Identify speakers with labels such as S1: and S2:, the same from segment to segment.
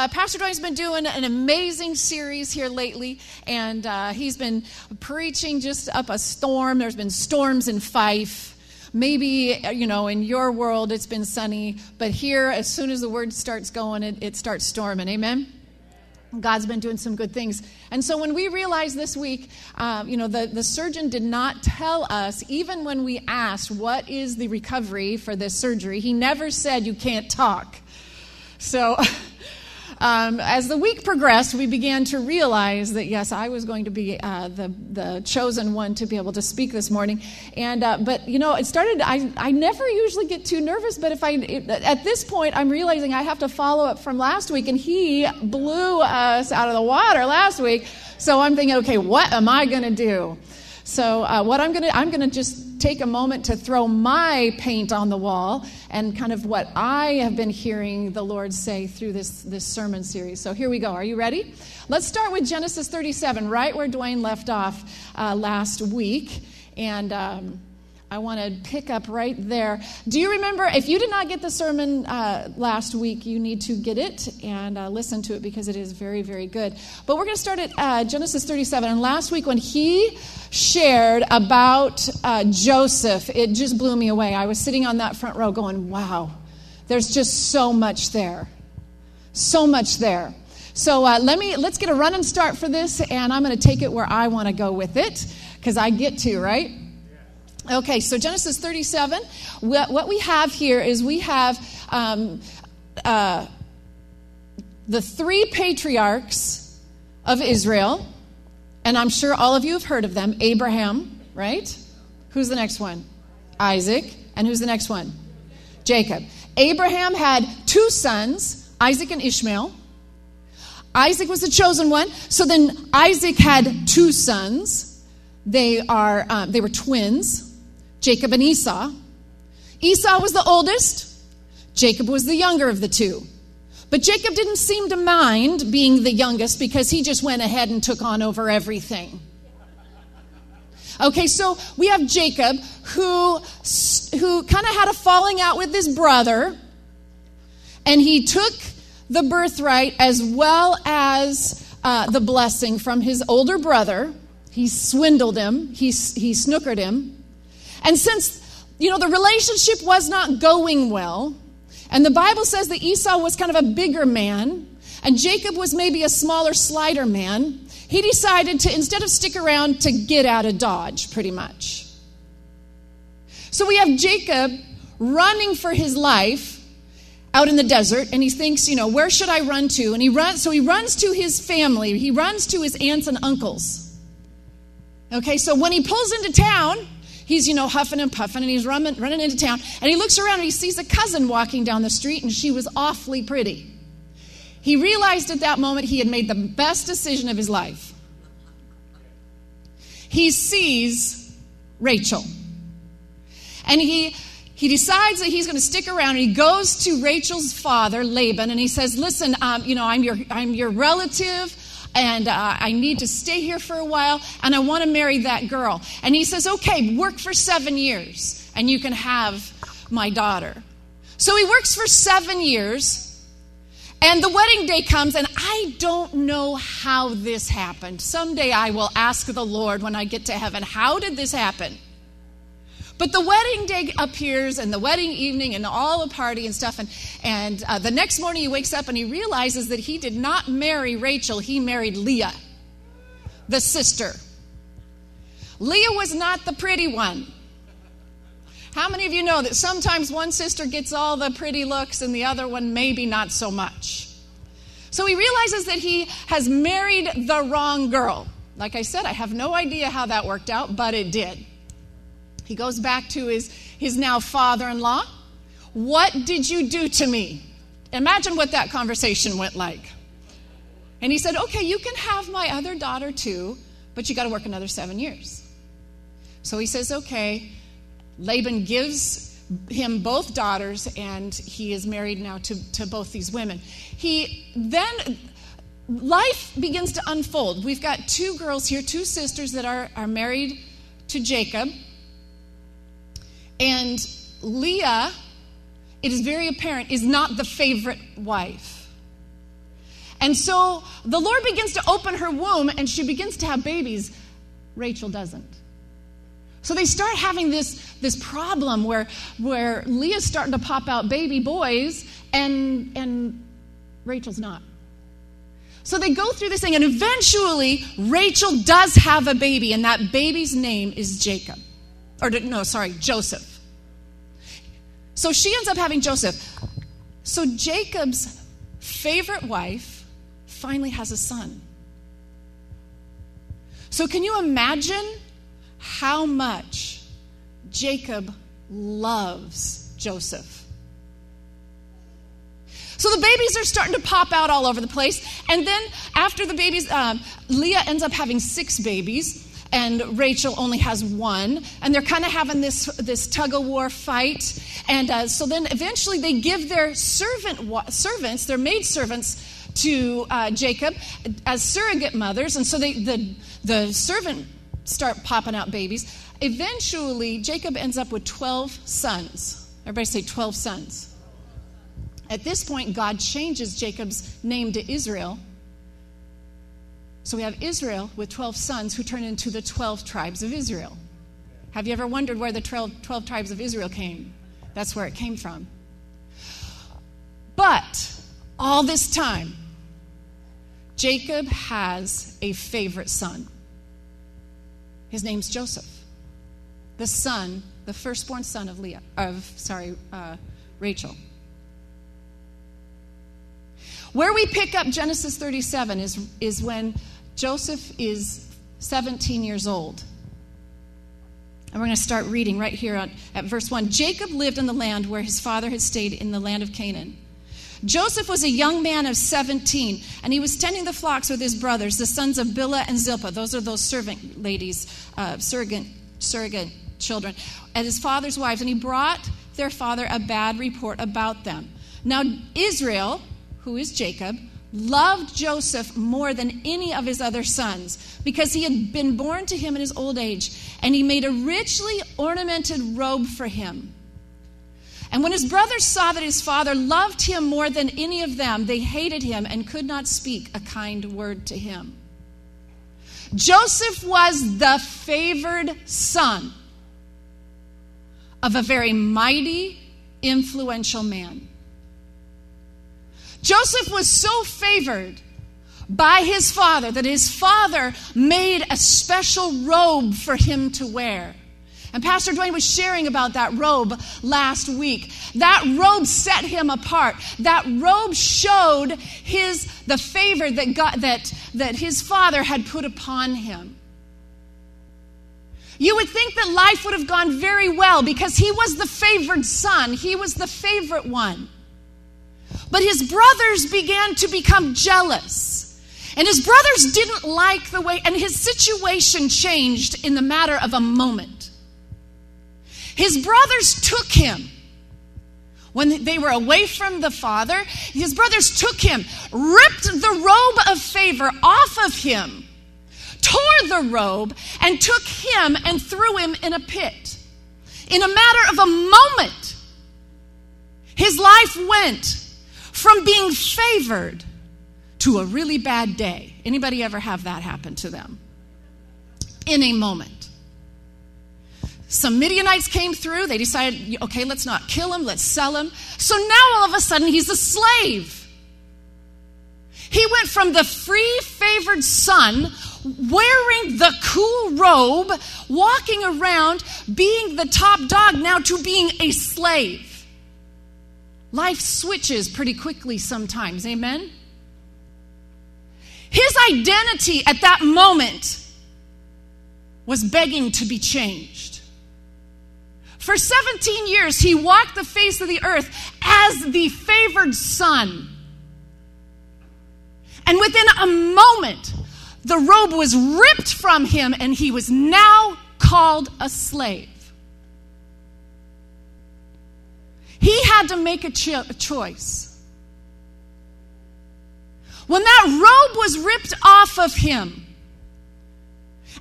S1: uh, Pastor Dwayne's been doing an amazing series here lately, and uh, he's been preaching just up a storm. There's been storms in Fife. Maybe, you know, in your world it's been sunny, but here, as soon as the word starts going, it, it starts storming. Amen? God's been doing some good things. And so when we realized this week, um, you know, the, the surgeon did not tell us, even when we asked, what is the recovery for this surgery, he never said, you can't talk. So Um, as the week progressed, we began to realize that yes, I was going to be uh, the the chosen one to be able to speak this morning. And uh, but you know, it started. I I never usually get too nervous, but if I it, at this point, I'm realizing I have to follow up from last week, and he blew us out of the water last week. So I'm thinking, okay, what am I going to do? So uh, what I'm going to I'm going to just take a moment to throw my paint on the wall and kind of what I have been hearing the Lord say through this this sermon series. So here we go. Are you ready? Let's start with Genesis 37, right where Dwayne left off uh, last week, and. Um, I want to pick up right there. Do you remember? If you did not get the sermon uh, last week, you need to get it and uh, listen to it because it is very, very good. But we're going to start at uh, Genesis 37. And last week, when he shared about uh, Joseph, it just blew me away. I was sitting on that front row going, wow, there's just so much there. So much there. So uh, let me let's get a running start for this, and I'm going to take it where I want to go with it because I get to right. Okay, so Genesis 37, what we have here is we have um, uh, the three patriarchs of Israel, and I'm sure all of you have heard of them Abraham, right? Who's the next one? Isaac. And who's the next one? Jacob. Abraham had two sons, Isaac and Ishmael. Isaac was the chosen one. So then Isaac had two sons. They are um, they were twins. Jacob and Esau. Esau was the oldest, Jacob was the younger of the two. But Jacob didn't seem to mind being the youngest because he just went ahead and took on over everything. Okay, so we have Jacob who, who kind of had a falling out with his brother, and he took the birthright as well as uh, the blessing from his older brother. He swindled him, he, he snookered him. And since, you know, the relationship was not going well, and the Bible says that Esau was kind of a bigger man, and Jacob was maybe a smaller, slighter man, he decided to, instead of stick around, to get out of Dodge, pretty much. So we have Jacob running for his life out in the desert and he thinks you know where should i run to? And he runs so he runs to his family. He runs to his aunts and uncles. Okay so when he pulls into town he's, you know, huffing and puffing and he's running, running into town. And he looks around and he sees a cousin walking down the street and she was awfully pretty. He realized at that moment he had made the best decision of his life. He sees Rachel. And he he decides that he's going to stick around and he goes to Rachel's father, Laban, and he says, Listen, um, you know, I'm your, I'm your relative and uh, I need to stay here for a while, and I want to marry that girl. And he says, Okay, work for seven years, and you can have my daughter. So he works for seven years, and the wedding day comes, and I don't know how this happened. Someday I will ask the Lord when I get to heaven, How did this happen? But the wedding day appears and the wedding evening and all the party and stuff. And, and uh, the next morning he wakes up and he realizes that he did not marry Rachel, he married Leah, the sister. Leah was not the pretty one. How many of you know that sometimes one sister gets all the pretty looks and the other one maybe not so much? So he realizes that he has married the wrong girl. Like I said, I have no idea how that worked out, but it did. He goes back to his, his now father in law. What did you do to me? Imagine what that conversation went like. And he said, Okay, you can have my other daughter too, but you got to work another seven years. So he says, Okay. Laban gives him both daughters, and he is married now to, to both these women. He then life begins to unfold. We've got two girls here, two sisters that are, are married to Jacob. And Leah, it is very apparent, is not the favorite wife. And so the Lord begins to open her womb and she begins to have babies. Rachel doesn't. So they start having this, this problem where, where Leah's starting to pop out baby boys and, and Rachel's not. So they go through this thing, and eventually Rachel does have a baby, and that baby's name is Jacob. Or, no, sorry, Joseph. So she ends up having Joseph. So Jacob's favorite wife finally has a son. So can you imagine how much Jacob loves Joseph? So the babies are starting to pop out all over the place. And then after the babies, um, Leah ends up having six babies and Rachel only has one, and they're kind of having this this tug of war fight. And uh, so then eventually they give their servant servants, their maid servants, to uh, Jacob as surrogate mothers, and so they, the the servant start popping out babies. Eventually, Jacob ends up with twelve sons. Everybody say twelve sons. At this point, God changes Jacob's name to Israel. So we have Israel with 12 sons who turn into the 12 tribes of Israel. Have you ever wondered where the 12, 12 tribes of Israel came? That's where it came from. But all this time, Jacob has a favorite son. His name's Joseph, the son, the firstborn son of Leah, of sorry, uh, Rachel. Where we pick up Genesis 37 is, is when Joseph is 17 years old. And we're going to start reading right here at verse 1. Jacob lived in the land where his father had stayed in the land of Canaan. Joseph was a young man of 17, and he was tending the flocks with his brothers, the sons of Bilhah and Zilpah. Those are those servant ladies, uh, surrogate, surrogate children, and his father's wives. And he brought their father a bad report about them. Now, Israel, who is Jacob, loved Joseph more than any of his other sons because he had been born to him in his old age, and he made a richly ornamented robe for him. And when his brothers saw that his father loved him more than any of them, they hated him and could not speak a kind word to him. Joseph was the favored son of a very mighty, influential man. Joseph was so favored by his father that his father made a special robe for him to wear. And Pastor Dwayne was sharing about that robe last week. That robe set him apart. That robe showed his the favor that God, that that his father had put upon him. You would think that life would have gone very well because he was the favored son. He was the favorite one. But his brothers began to become jealous. And his brothers didn't like the way, and his situation changed in the matter of a moment. His brothers took him. When they were away from the father, his brothers took him, ripped the robe of favor off of him, tore the robe, and took him and threw him in a pit. In a matter of a moment, his life went from being favored to a really bad day. Anybody ever have that happen to them? In a moment. Some Midianites came through. They decided, okay, let's not kill him, let's sell him. So now all of a sudden he's a slave. He went from the free favored son, wearing the cool robe, walking around, being the top dog, now to being a slave. Life switches pretty quickly sometimes, amen? His identity at that moment was begging to be changed. For 17 years, he walked the face of the earth as the favored son. And within a moment, the robe was ripped from him, and he was now called a slave. He had to make a, cho- a choice. When that robe was ripped off of him,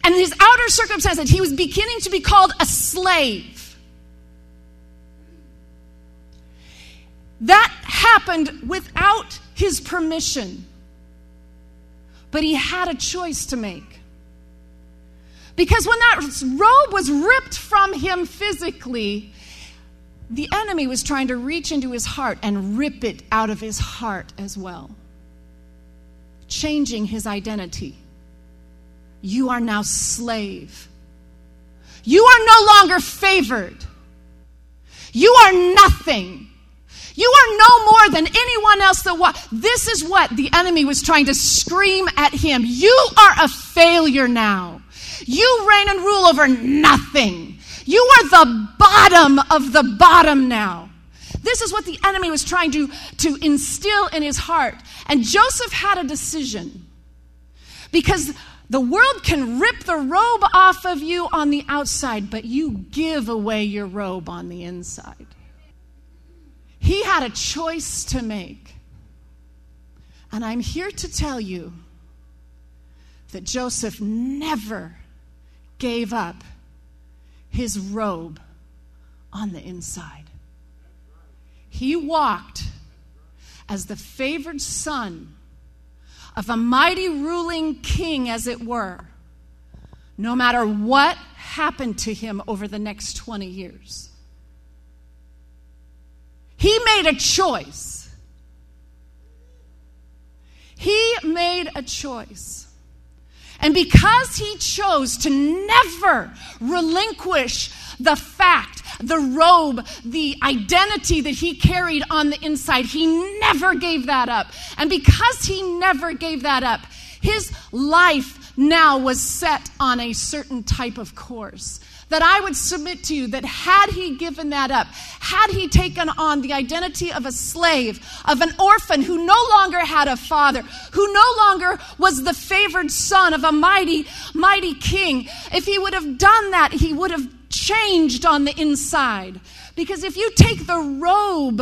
S1: and his outer circumstances, he was beginning to be called a slave. That happened without his permission. But he had a choice to make. Because when that robe was ripped from him physically, the enemy was trying to reach into his heart and rip it out of his heart as well, changing his identity. You are now slave. You are no longer favored. You are nothing. You are no more than anyone else that wa- This is what the enemy was trying to scream at him. You are a failure now. You reign and rule over nothing. You are the bottom of the bottom now. This is what the enemy was trying to, to instill in his heart. And Joseph had a decision. Because the world can rip the robe off of you on the outside, but you give away your robe on the inside. He had a choice to make. And I'm here to tell you that Joseph never gave up his robe on the inside. He walked as the favored son of a mighty ruling king, as it were, no matter what happened to him over the next 20 years. He made a choice. He made a choice. And because he chose to never relinquish the fact, the robe, the identity that he carried on the inside, he never gave that up. And because he never gave that up, his life now was set on a certain type of course that I would submit to you that had he given that up, had he taken on the identity of a slave, of an orphan who no longer had a father, who no longer was the favored son of a mighty, mighty king, if he would have done that, he would have changed on the inside. Because if you take the robe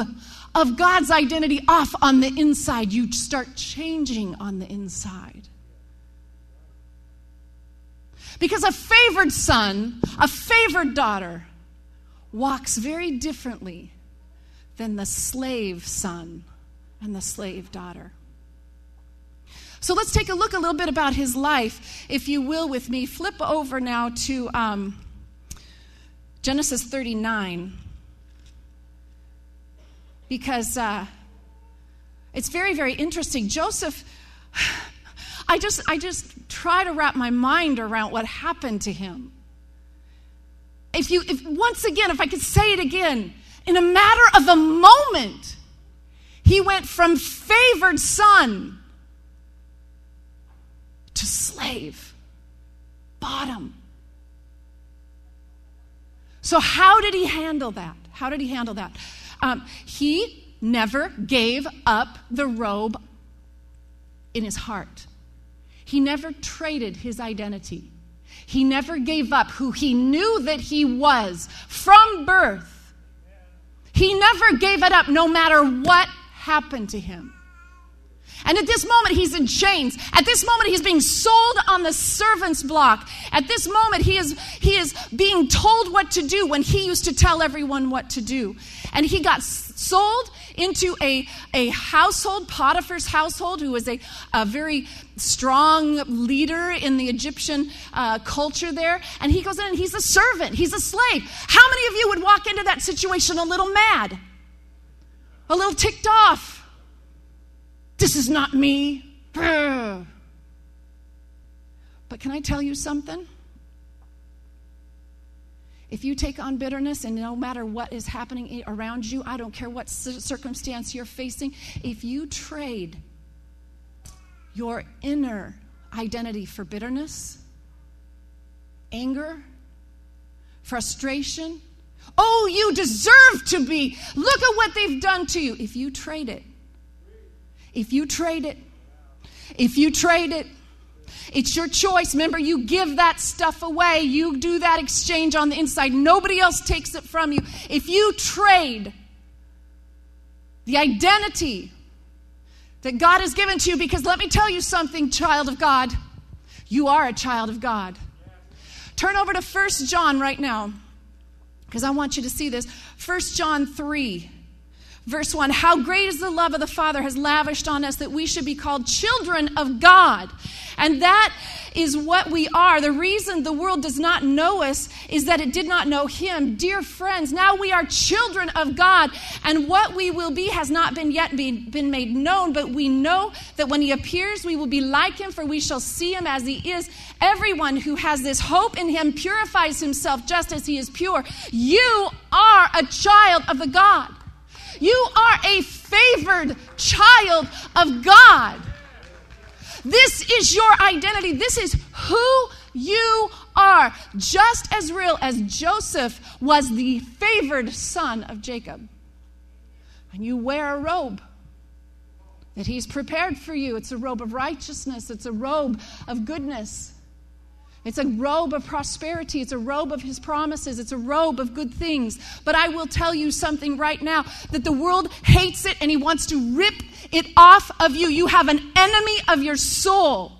S1: of God's identity off on the inside, you start changing on the inside. Because a favored son, a favored daughter, walks very differently than the slave son and the slave daughter. So let's take a look a little bit about his life, if you will, with me. Flip over now to um, Genesis 39. Because uh, it's very, very interesting. Joseph I just, I just try to wrap my mind around what happened to him. If you, if, once again, if I could say it again, in a matter of a moment, he went from favored son to slave, bottom. So, how did he handle that? How did he handle that? Um, he never gave up the robe in his heart. He never traded his identity. He never gave up who he knew that he was from birth. He never gave it up no matter what happened to him. And at this moment, he's in chains. At this moment, he's being sold on the servant's block. At this moment, he is, he is being told what to do when he used to tell everyone what to do. And he got sold into a, a household, Potiphar's household, who was a, a very strong leader in the Egyptian uh, culture there. And he goes in and he's a servant, he's a slave. How many of you would walk into that situation a little mad, a little ticked off? This is not me. But can I tell you something? If you take on bitterness, and no matter what is happening around you, I don't care what circumstance you're facing, if you trade your inner identity for bitterness, anger, frustration, oh, you deserve to be, look at what they've done to you. If you trade it, if you trade it, if you trade it, it's your choice. Remember, you give that stuff away. You do that exchange on the inside. Nobody else takes it from you. If you trade the identity that God has given to you, because let me tell you something, child of God, you are a child of God. Turn over to First John right now, because I want you to see this. First John 3, Verse 1 How great is the love of the Father has lavished on us that we should be called children of God. And that is what we are. The reason the world does not know us is that it did not know Him. Dear friends, now we are children of God, and what we will be has not been yet be, been made known, but we know that when He appears, we will be like Him, for we shall see Him as He is. Everyone who has this hope in Him purifies himself just as He is pure. You are a child of the God. You are a favored child of God. This is your identity. This is who you are. Just as real as Joseph was the favored son of Jacob. And you wear a robe that he's prepared for you. It's a robe of righteousness, it's a robe of goodness. It's a robe of prosperity. It's a robe of his promises. It's a robe of good things. But I will tell you something right now that the world hates it and he wants to rip it off of you. You have an enemy of your soul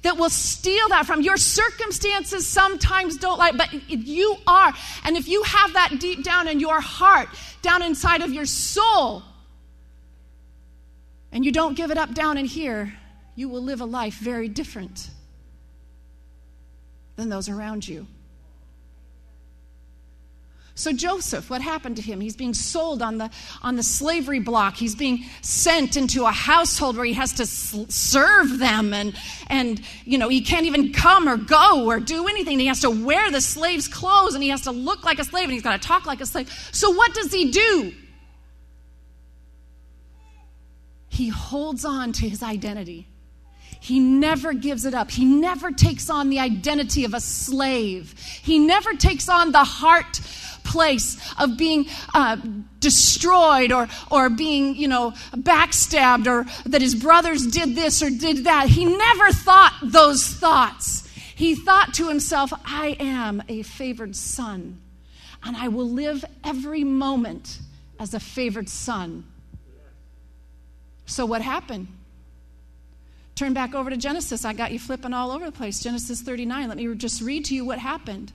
S1: that will steal that from your circumstances sometimes don't like but you are and if you have that deep down in your heart down inside of your soul and you don't give it up down in here you will live a life very different than those around you. So Joseph, what happened to him? He's being sold on the on the slavery block. He's being sent into a household where he has to serve them and and you know, he can't even come or go or do anything. He has to wear the slave's clothes and he has to look like a slave and he's got to talk like a slave. So what does he do? He holds on to his identity. He never gives it up. He never takes on the identity of a slave. He never takes on the heart place of being uh, destroyed or, or being, you know, backstabbed or that his brothers did this or did that. He never thought those thoughts. He thought to himself, I am a favored son, and I will live every moment as a favored son. So, what happened? Turn back over to Genesis. I got you flipping all over the place. Genesis 39. Let me just read to you what happened.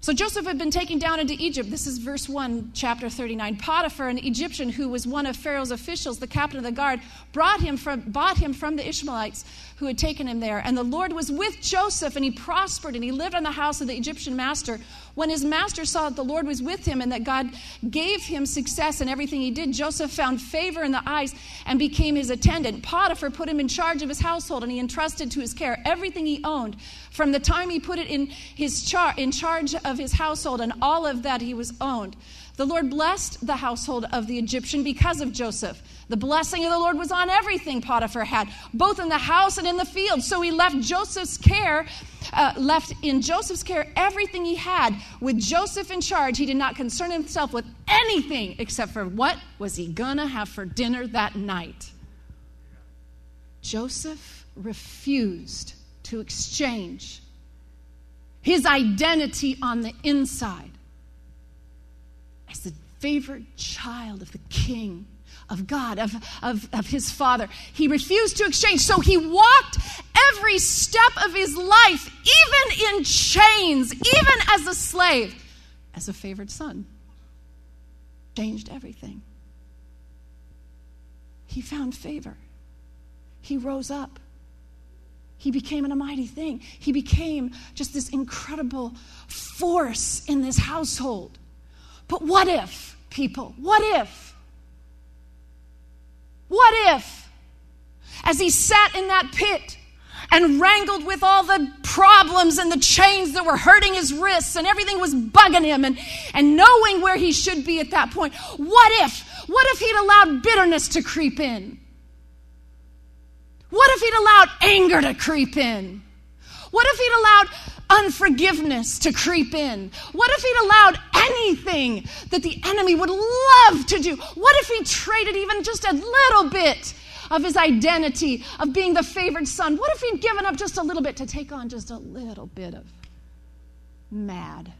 S1: So Joseph had been taken down into Egypt. This is verse 1, chapter 39. Potiphar, an Egyptian who was one of Pharaoh's officials, the captain of the guard, brought him from, bought him from the Ishmaelites who had taken him there. And the Lord was with Joseph, and he prospered, and he lived in the house of the Egyptian master. When his master saw that the Lord was with him and that God gave him success in everything he did, Joseph found favor in the eyes and became his attendant. Potiphar put him in charge of his household, and he entrusted to his care everything he owned. From the time he put it in, his char- in charge of his household and all of that he was owned. The Lord blessed the household of the Egyptian because of Joseph. The blessing of the Lord was on everything Potiphar had, both in the house and in the field. So he left Joseph's care, uh, left in Joseph's care everything he had. With Joseph in charge, he did not concern himself with anything except for what was he gonna have for dinner that night. Joseph refused to exchange his identity on the inside as the favored child of the king of God, of, of, of his father. He refused to exchange. So he walked every step of his life, even in chains, even as a slave, as a favored son. Changed everything. He found favor. He rose up. He became a mighty thing. He became just this incredible force in this household. But what if, people, what if what if, as he sat in that pit and wrangled with all the problems and the chains that were hurting his wrists and everything was bugging him and, and knowing where he should be at that point, what if, what if he'd allowed bitterness to creep in? What if he'd allowed anger to creep in? What if he'd allowed unforgiveness to creep in? What if he'd allowed anything that the enemy would love to do? What if he traded even just a little bit of his identity of being the favored son? What if he'd given up just a little bit to take on just a little bit of mad?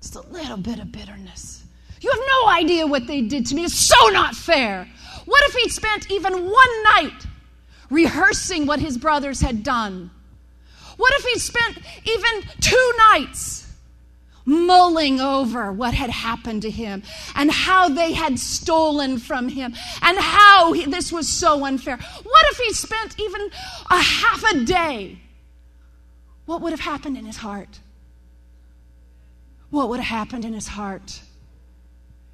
S1: Just a little bit of bitterness. You have no idea what they did to me. It's so not fair. What if he'd spent even one night rehearsing what his brothers had done? What if he spent even two nights mulling over what had happened to him and how they had stolen from him and how he, this was so unfair. What if he spent even a half a day? What would have happened in his heart? What would have happened in his heart?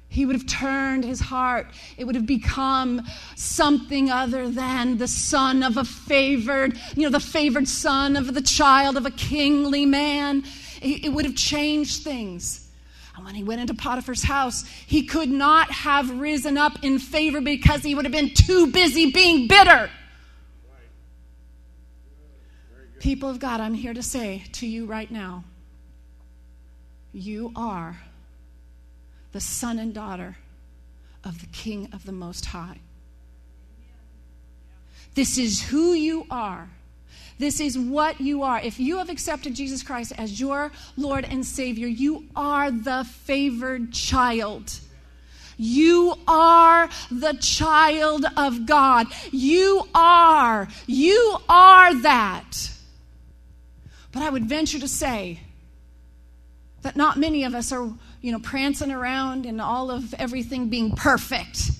S1: He would have turned his heart. It would have become something other than the son of a favored, you know, the favored son of the child of a kingly man. It would have changed things. And when he went into Potiphar's house, he could not have risen up in favor because he would have been too busy being bitter. People of God, I'm here to say to you right now you are the son and daughter of the King of the Most High. This is who you are. This is what you are. If you have accepted Jesus Christ as your Lord and Savior, you are the favored child. You are the child of God. You are. You are that. But I would venture to say that not many of us are, you know, prancing around and all of everything being perfect.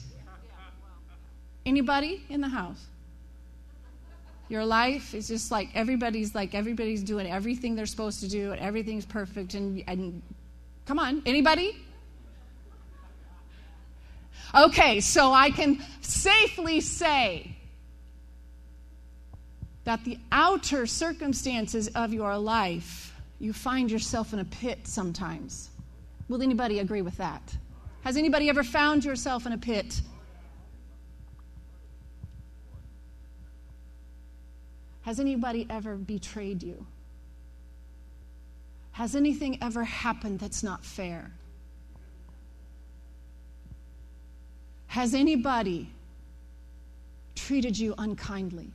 S1: Anybody in the house? Your life is just like everybody's like everybody's doing everything they're supposed to do and everything's perfect and, and come on, anybody? Okay, so I can safely say that the outer circumstances of your life, you find yourself in a pit sometimes. Will anybody agree with that? Has anybody ever found yourself in a pit? Has anybody ever betrayed you? Has anything ever happened that's not fair? Has anybody treated you unkindly?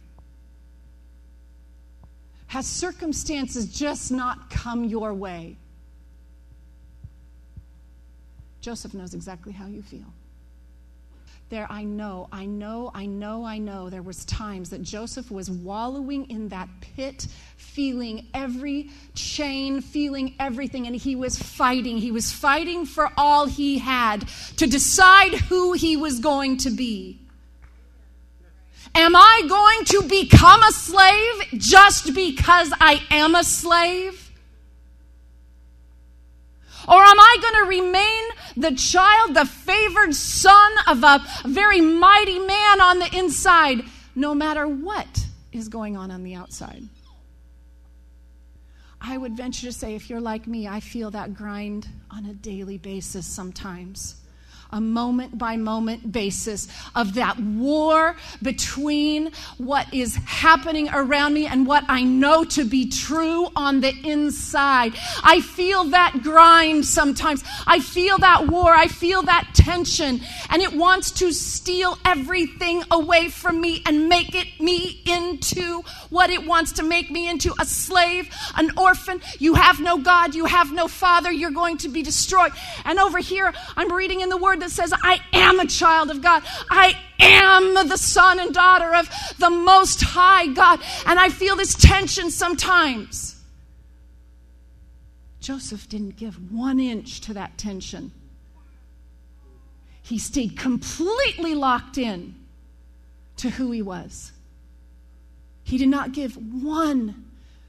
S1: Has circumstances just not come your way? Joseph knows exactly how you feel. There i know i know i know i know there was times that joseph was wallowing in that pit feeling every chain feeling everything and he was fighting. He was fighting for all he had to decide who he was going to be. Am i going to become a slave just because i am a slave or am I going to remain the child, the favored son of a very mighty man on the inside, no matter what is going on on the outside? I would venture to say, if you're like me, I feel that grind on a daily basis sometimes a moment by moment basis of that war between what is happening around me and what I know to be true on the inside. I feel that grind sometimes. I feel that war. I feel that tension. And it wants to steal everything away from me and make it me into what it wants to make me into a slave, an orphan. You have no God. You have no father. You're going to be destroyed. And over here, I'm reading in the word that says, I am a child of God. I am the son and daughter of the Most High God. And I feel this tension sometimes. Joseph didn't give one inch to that tension. He stayed completely locked in to who he was. He did not give one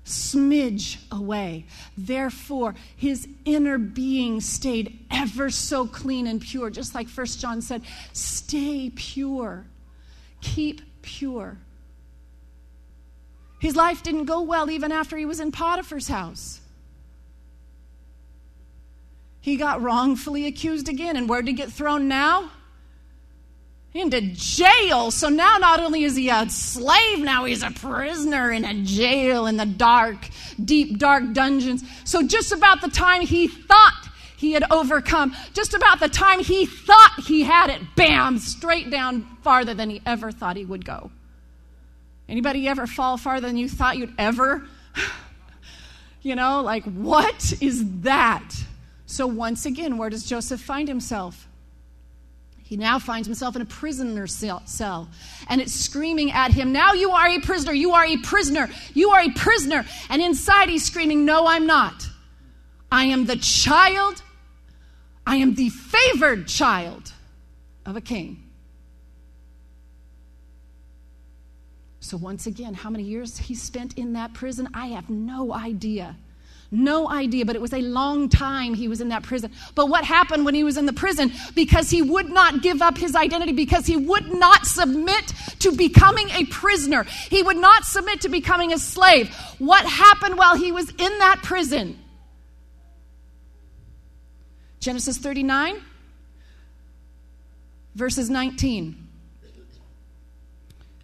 S1: smidge away. Therefore, his inner being stayed ever so clean and pure. Just like First John said, stay pure, keep pure. His life didn't go well even after he was in Potiphar's house. He got wrongfully accused again. And where did he get thrown now? Into jail. So now not only is he a slave, now he's a prisoner in a jail in the dark, deep, dark dungeons. So just about the time he thought he had overcome, just about the time he thought he had it, bam, straight down farther than he ever thought he would go. Anybody ever fall farther than you thought you'd ever? you know, like what is that? So once again, where does Joseph find himself? He now finds himself in a prisoner cell, and it's screaming at him, Now you are a prisoner, you are a prisoner, you are a prisoner. And inside he's screaming, No, I'm not. I am the child, I am the favored child of a king. So, once again, how many years he spent in that prison, I have no idea. No idea, but it was a long time he was in that prison. But what happened when he was in the prison? Because he would not give up his identity, because he would not submit to becoming a prisoner, he would not submit to becoming a slave. What happened while he was in that prison? Genesis 39, verses 19.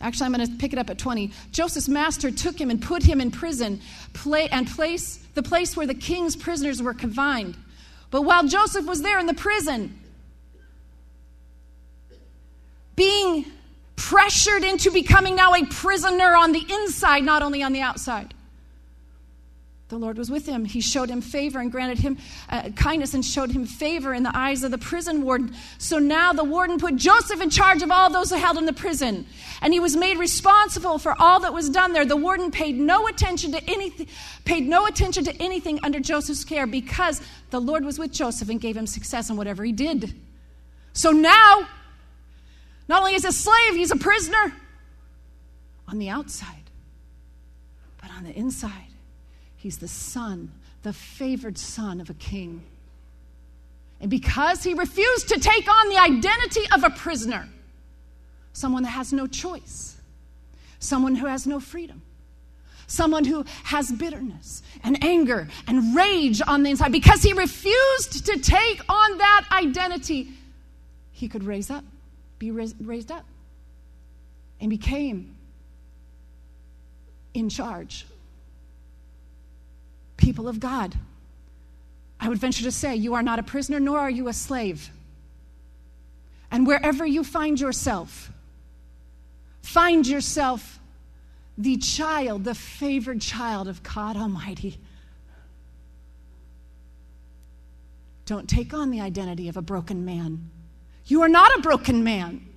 S1: Actually, I'm going to pick it up at 20. Joseph's master took him and put him in prison play, and place the place where the king's prisoners were confined. But while Joseph was there in the prison, being pressured into becoming now a prisoner on the inside, not only on the outside the Lord was with him. He showed him favor and granted him uh, kindness and showed him favor in the eyes of the prison warden. So now the warden put Joseph in charge of all those who held in the prison. And he was made responsible for all that was done there. The warden paid no attention to anything, paid no attention to anything under Joseph's care because the Lord was with Joseph and gave him success in whatever he did. So now, not only is a slave, he's a prisoner on the outside, but on the inside He's the son, the favored son of a king. And because he refused to take on the identity of a prisoner, someone that has no choice, someone who has no freedom, someone who has bitterness and anger and rage on the inside, because he refused to take on that identity, he could raise up, be raised up, and became in charge people of God. I would venture to say, you are not a prisoner, nor are you a slave. And wherever you find yourself, find yourself the child, the favored child of God Almighty. Don't take on the identity of a broken man. You are not a broken man.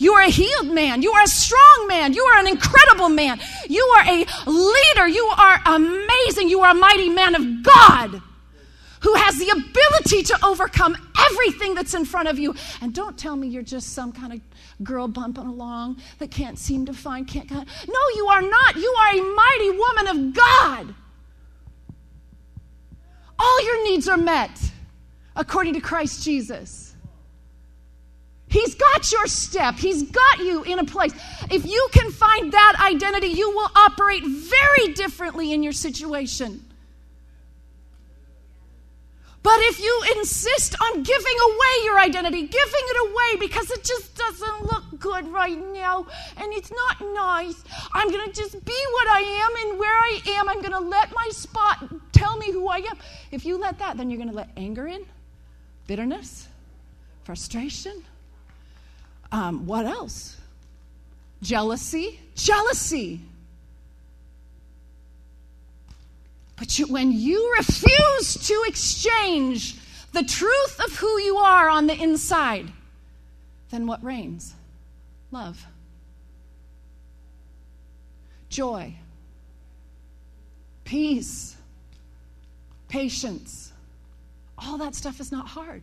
S1: You are a healed man. You are a strong man. You are an incredible man. You are a leader. You are amazing. You are a mighty man of God who has the ability to overcome everything that's in front of you. And don't tell me you're just some kind of girl bumping along that can't seem to find, can't. No, you are not. You are a mighty woman of God. All your needs are met according to Christ Jesus. He's got your step. He's got you in a place. If you can find that identity, you will operate very differently in your situation. But if you insist on giving away your identity, giving it away because it just doesn't look good right now and it's not nice, I'm going to just be what I am and where I am. I'm going to let my spot tell me who I am. If you let that, then you're going to let anger in, bitterness, frustration, um, what else? Jealousy. Jealousy. But you, when you refuse to exchange the truth of who you are on the inside, then what reigns? Love, joy, peace, patience. All that stuff is not hard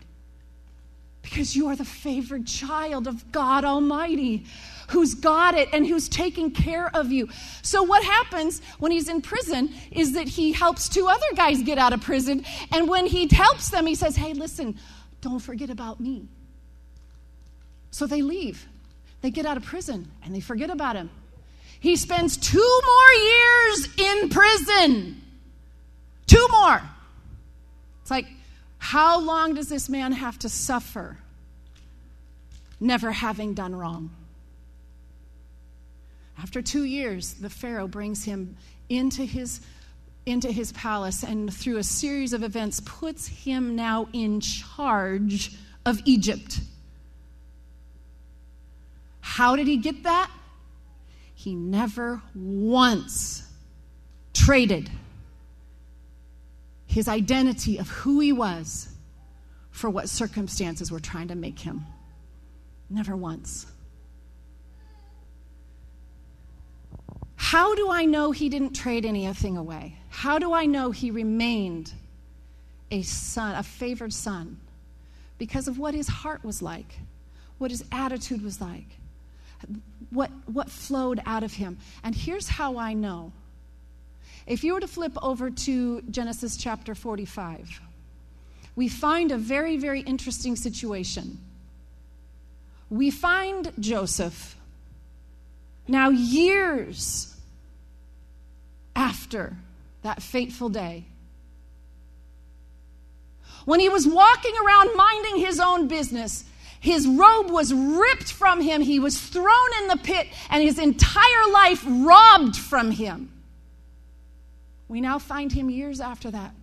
S1: because you are the favored child of God Almighty who's got it and who's taking care of you. So, what happens when he's in prison is that he helps two other guys get out of prison. And when he helps them, he says, Hey, listen, don't forget about me. So they leave. They get out of prison and they forget about him. He spends two more years in prison. Two more. It's like, how long does this man have to suffer never having done wrong? After two years, the Pharaoh brings him into his, into his palace and, through a series of events, puts him now in charge of Egypt. How did he get that? He never once traded his identity of who he was for what circumstances were trying to make him. Never once. How do I know he didn't trade anything away? How do I know he remained a son, a favored son, because of what his heart was like, what his attitude was like, what, what flowed out of him. And here's how I know. If you were to flip over to Genesis chapter 45, we find a very, very interesting situation. We find Joseph now, years after that fateful day, when he was walking around minding his own business, his robe was ripped from him, he was thrown in the pit, and his entire life robbed from him. We now find him years after that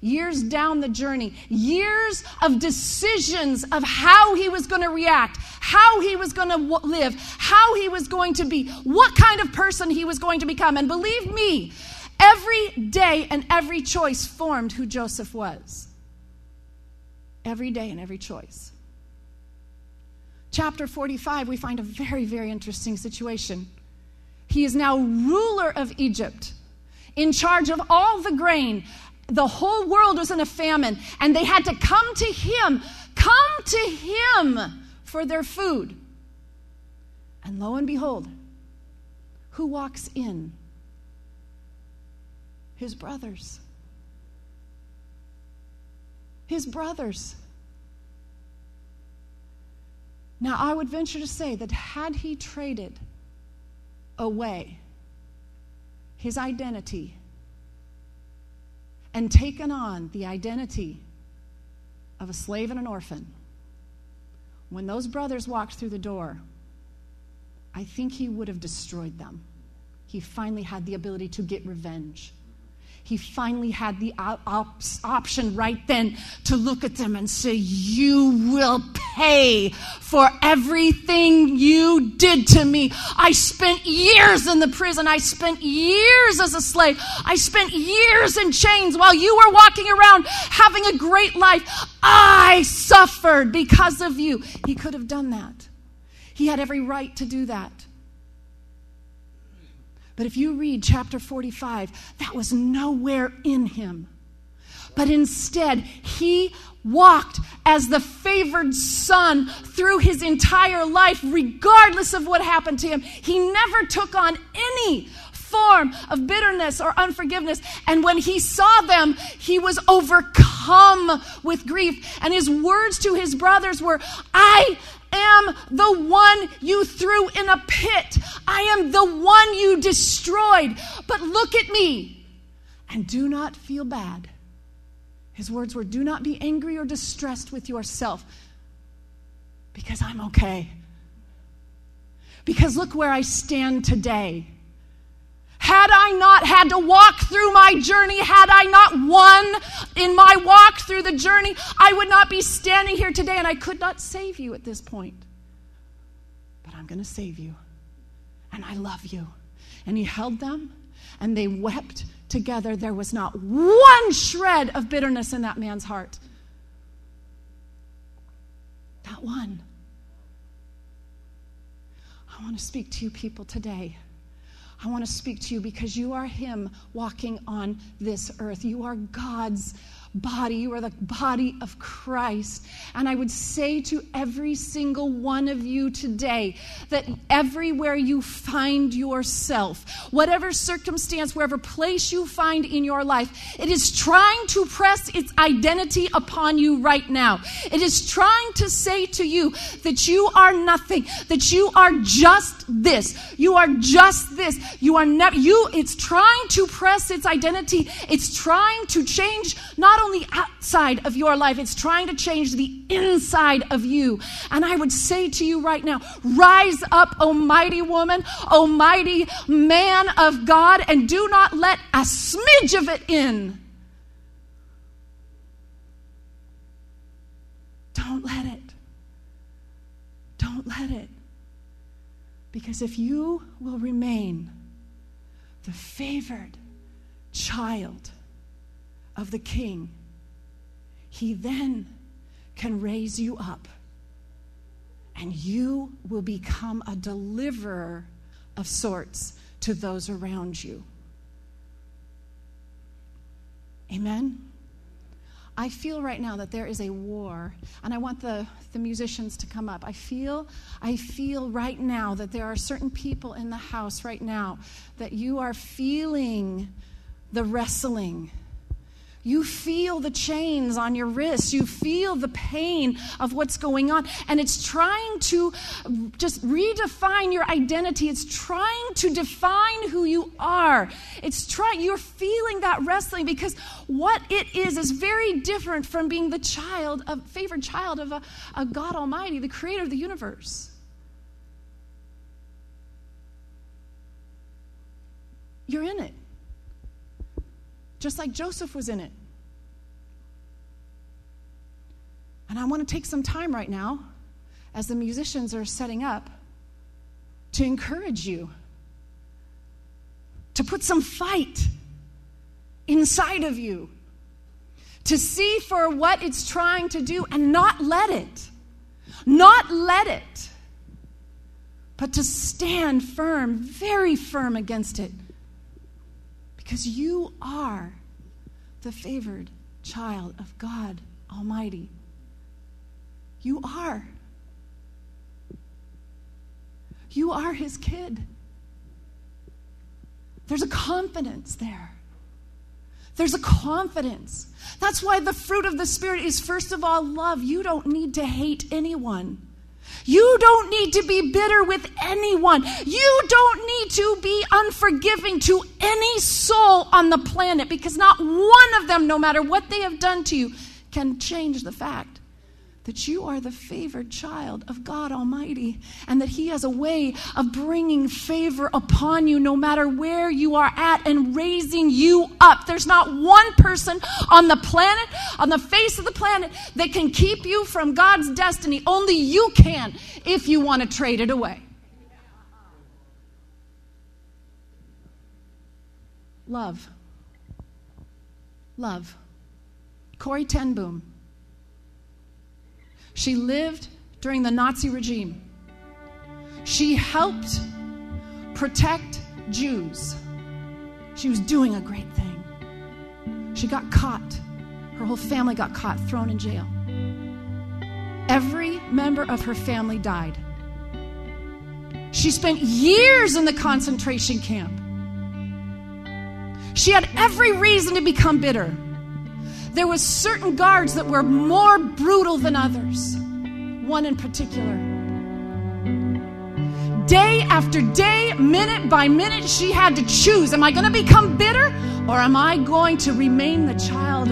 S1: years down the journey, years of decisions of how he was going to react, how he was going to w- live, how he was going to be, what kind of person he was going to become. And believe me, every day and every choice formed who Joseph was. Every day and every choice. Chapter 45, we find a very, very interesting situation. He is now ruler of Egypt, in charge of all the grain, the whole world was in a famine, and they had to come to him, come to him for their food. And lo and behold, who walks in? His brothers. His brothers. Now, I would venture to say that had he traded away his identity and taken on the identity of a slave and an orphan, when those brothers walked through the door, I think he would have destroyed them. He finally had the ability to get revenge he finally had the op- option right then to look at them and say, You will pay for everything you did to me. I spent years in the prison. I spent years as a slave. I spent years in chains while you were walking around having a great life. I suffered because of you. He could have done that. He had every right to do that. But if you read chapter 45, that was nowhere in him. But instead, he walked as the favored son through his entire life, regardless of what happened to him. He never took on any form of bitterness or unforgiveness. And when he saw them, he was overcome with grief. And his words to his brothers were, I am the one you threw in a pit. I am the one you destroyed. But look at me and do not feel bad. His words were, Do not be angry or distressed with yourself because I'm okay. Because look where I stand today. Had I not had to walk through my journey, had I not won in my walk through the journey, I would not be standing here today and I could not save you at this point. But I'm going to save you. And I love you. And he held them and they wept together. There was not one shred of bitterness in that man's heart. Not one. I want to speak to you people today. I want to speak to you because you are Him walking on this earth. You are God's body. You are the body of Christ. And I would say to every single one of you today that everywhere you find yourself, whatever circumstance, wherever place you find in your life, it is trying to press its identity upon you right now. It is trying to say to you that you are nothing, that you are just this. You are just this. You are never, you, it's trying to press its identity. It's trying to change not only the outside of your life, it's trying to change the inside of you. And I would say to you right now rise up, almighty woman, almighty man of God, and do not let a smidge of it in. Don't let it. Don't let it. Because if you will remain the favored child of the king, he then can raise you up and you will become a deliverer of sorts to those around you. Amen? I feel right now that there is a war, and I want the, the musicians to come up. I feel, I feel right now that there are certain people in the house right now that you are feeling the wrestling you feel the chains on your wrists. You feel the pain of what's going on. And it's trying to just redefine your identity. It's trying to define who you are. It's trying, you're feeling that wrestling because what it is is very different from being the child, a favored child of a, a God Almighty, the creator of the universe. You're in it just like Joseph was in it. And I want to take some time right now, as the musicians are setting up, to encourage you to put some fight inside of you, to see for what it's trying to do and not let it, not let it, but to stand firm, very firm against it because you are the favored child of God Almighty. You are. You are his kid. There's a confidence there. There's a confidence. That's why the fruit of the Spirit is, first of all, love. You don't need to hate anyone. You don't need to be bitter with anyone. You don't need to be unforgiving to any soul on the planet because not one of them, no matter what they have done to you, can change the fact that you are the favored child of God Almighty and that He has a way of bringing favor upon you no matter where you are at and raising you up. There's not one person on the planet, on the face of the planet, that can keep you from God's destiny. Only you can if you want to trade it away. Love. Love. Corrie ten Boom she lived during the Nazi regime. She helped protect Jews. She was doing a great thing. She got caught. Her whole family got caught, thrown in jail. Every member of her family died. She spent years in the concentration camp. She had every reason to become bitter there was certain guards that were more brutal than others. One in particular. Day after day minute by minute she had to choose. Am i going to become bitter or am i going to remain the child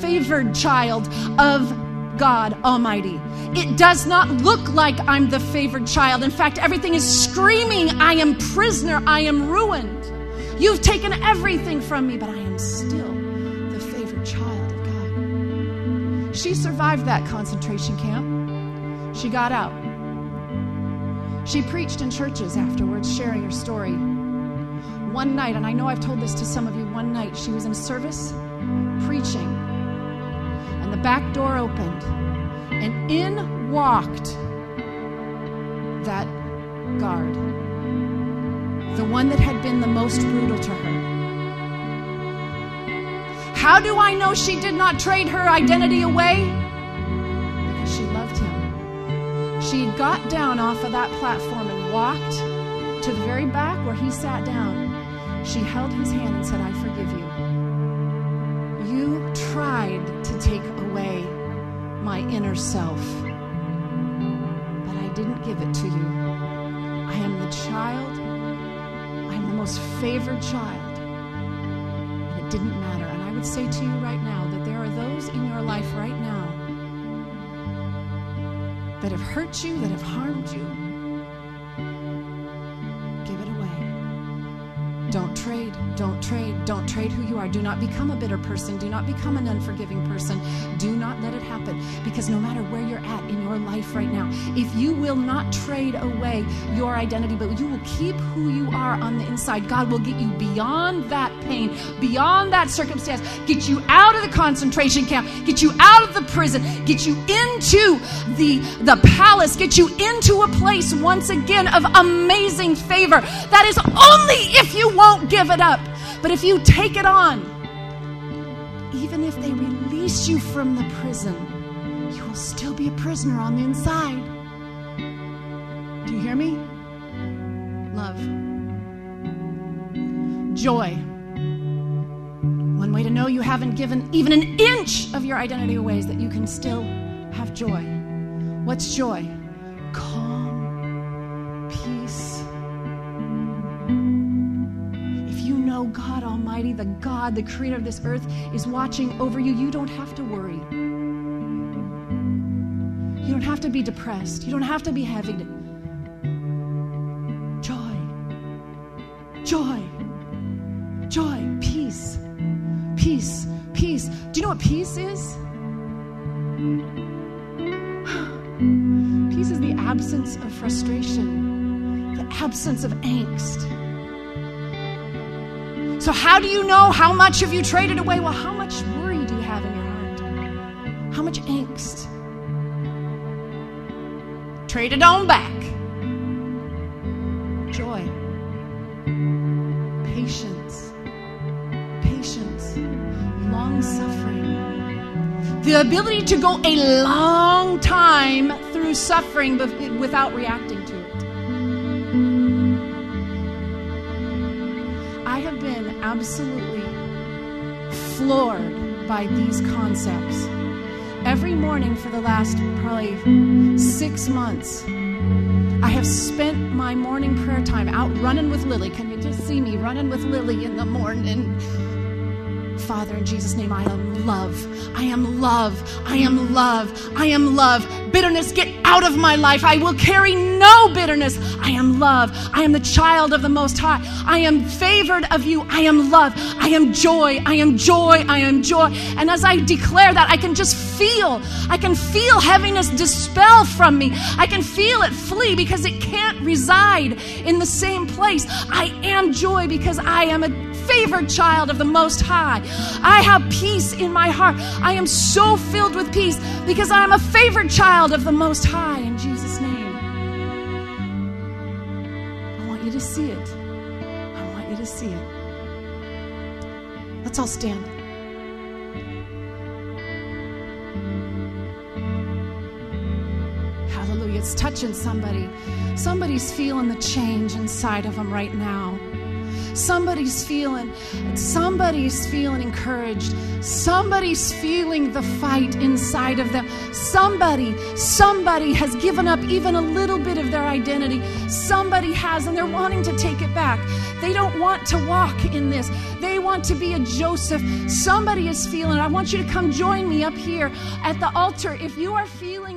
S1: favored child of god almighty? It does not look like i'm the favored child. In fact everything is screaming i am prisoner i am ruined. You've taken everything from me but i am still She survived that concentration camp. She got out. She preached in churches afterwards, sharing her story. One night, and I know I've told this to some of you, one night she was in service preaching, and the back door opened, and in walked that guard, the one that had been the most brutal to her. How do I know she did not trade her identity away? Because she loved him. She got down off of that platform and walked to the very back where he sat down. She held his hand and said, I forgive you. You tried to take away my inner self, but I didn't give it to you. I am the child, I am the most favored child, and it didn't matter would say to you right now that there are those in your life right now that have hurt you, that have harmed you. Give it away. Don't trade. Don't trade. Don't trade who you are. Do not become a bitter person. Do not become an unforgiving person. Do not let it happen because no matter where your life right now, if you will not trade away your identity, but you will keep who you are on the inside, God will get you beyond that pain, beyond that circumstance, get you out of the concentration camp, get you out of the prison, get you into the, the palace, get you into a place once again of amazing favor. That is only if you won't give it up. But if you take it on, even if they release you from the prison, still be a prisoner on the inside. Do you hear me? Love. Joy. One way to know you haven't given even an inch of your identity away is that you can still have joy. What's joy? Calm, peace. If you know God Almighty, the God, the creator of this earth, is watching over you, you don't have to worry. You don't have to be depressed. You don't have to be heavy. Joy. Joy. Joy. Peace. Peace. Peace. Do you know what peace is? Peace is the absence of frustration, the absence of angst. So, how do you know how much have you traded away? Well, how much worry do you have in your heart? How much angst? Trade it on back. Joy, patience, patience, long suffering. The ability to go a long time through suffering without reacting to it. I have been absolutely floored by these concepts. Every morning for the last probably six months, I have spent my morning prayer time out running with Lily. Can you just see me running with Lily in the morning? Father, in Jesus' name, I am love. I am love. I am love. I am love. Bitterness, get out of my life. I will carry no bitterness. I am love. I am the child of the Most High. I am favored of you. I am love. I am joy. I am joy. I am joy. And as I declare that, I can just feel, I can feel heaviness dispel from me. I can feel it flee because it can't reside in the same place. I am joy because I am a favored child of the Most High. I have peace in my heart. I am so filled with peace because I am a favored child of the Most High in Jesus' name. I want you to see it. I want you to see it. Let's all stand. Hallelujah. It's touching somebody. Somebody's feeling the change inside of them right now. Somebody's feeling, somebody's feeling encouraged. Somebody's feeling the fight inside of them. Somebody, somebody has given up even a little bit of their identity. Somebody has, and they're wanting to take it back. They don't want to walk in this. They want to be a Joseph. Somebody is feeling it. I want you to come join me up here at the altar. If you are feeling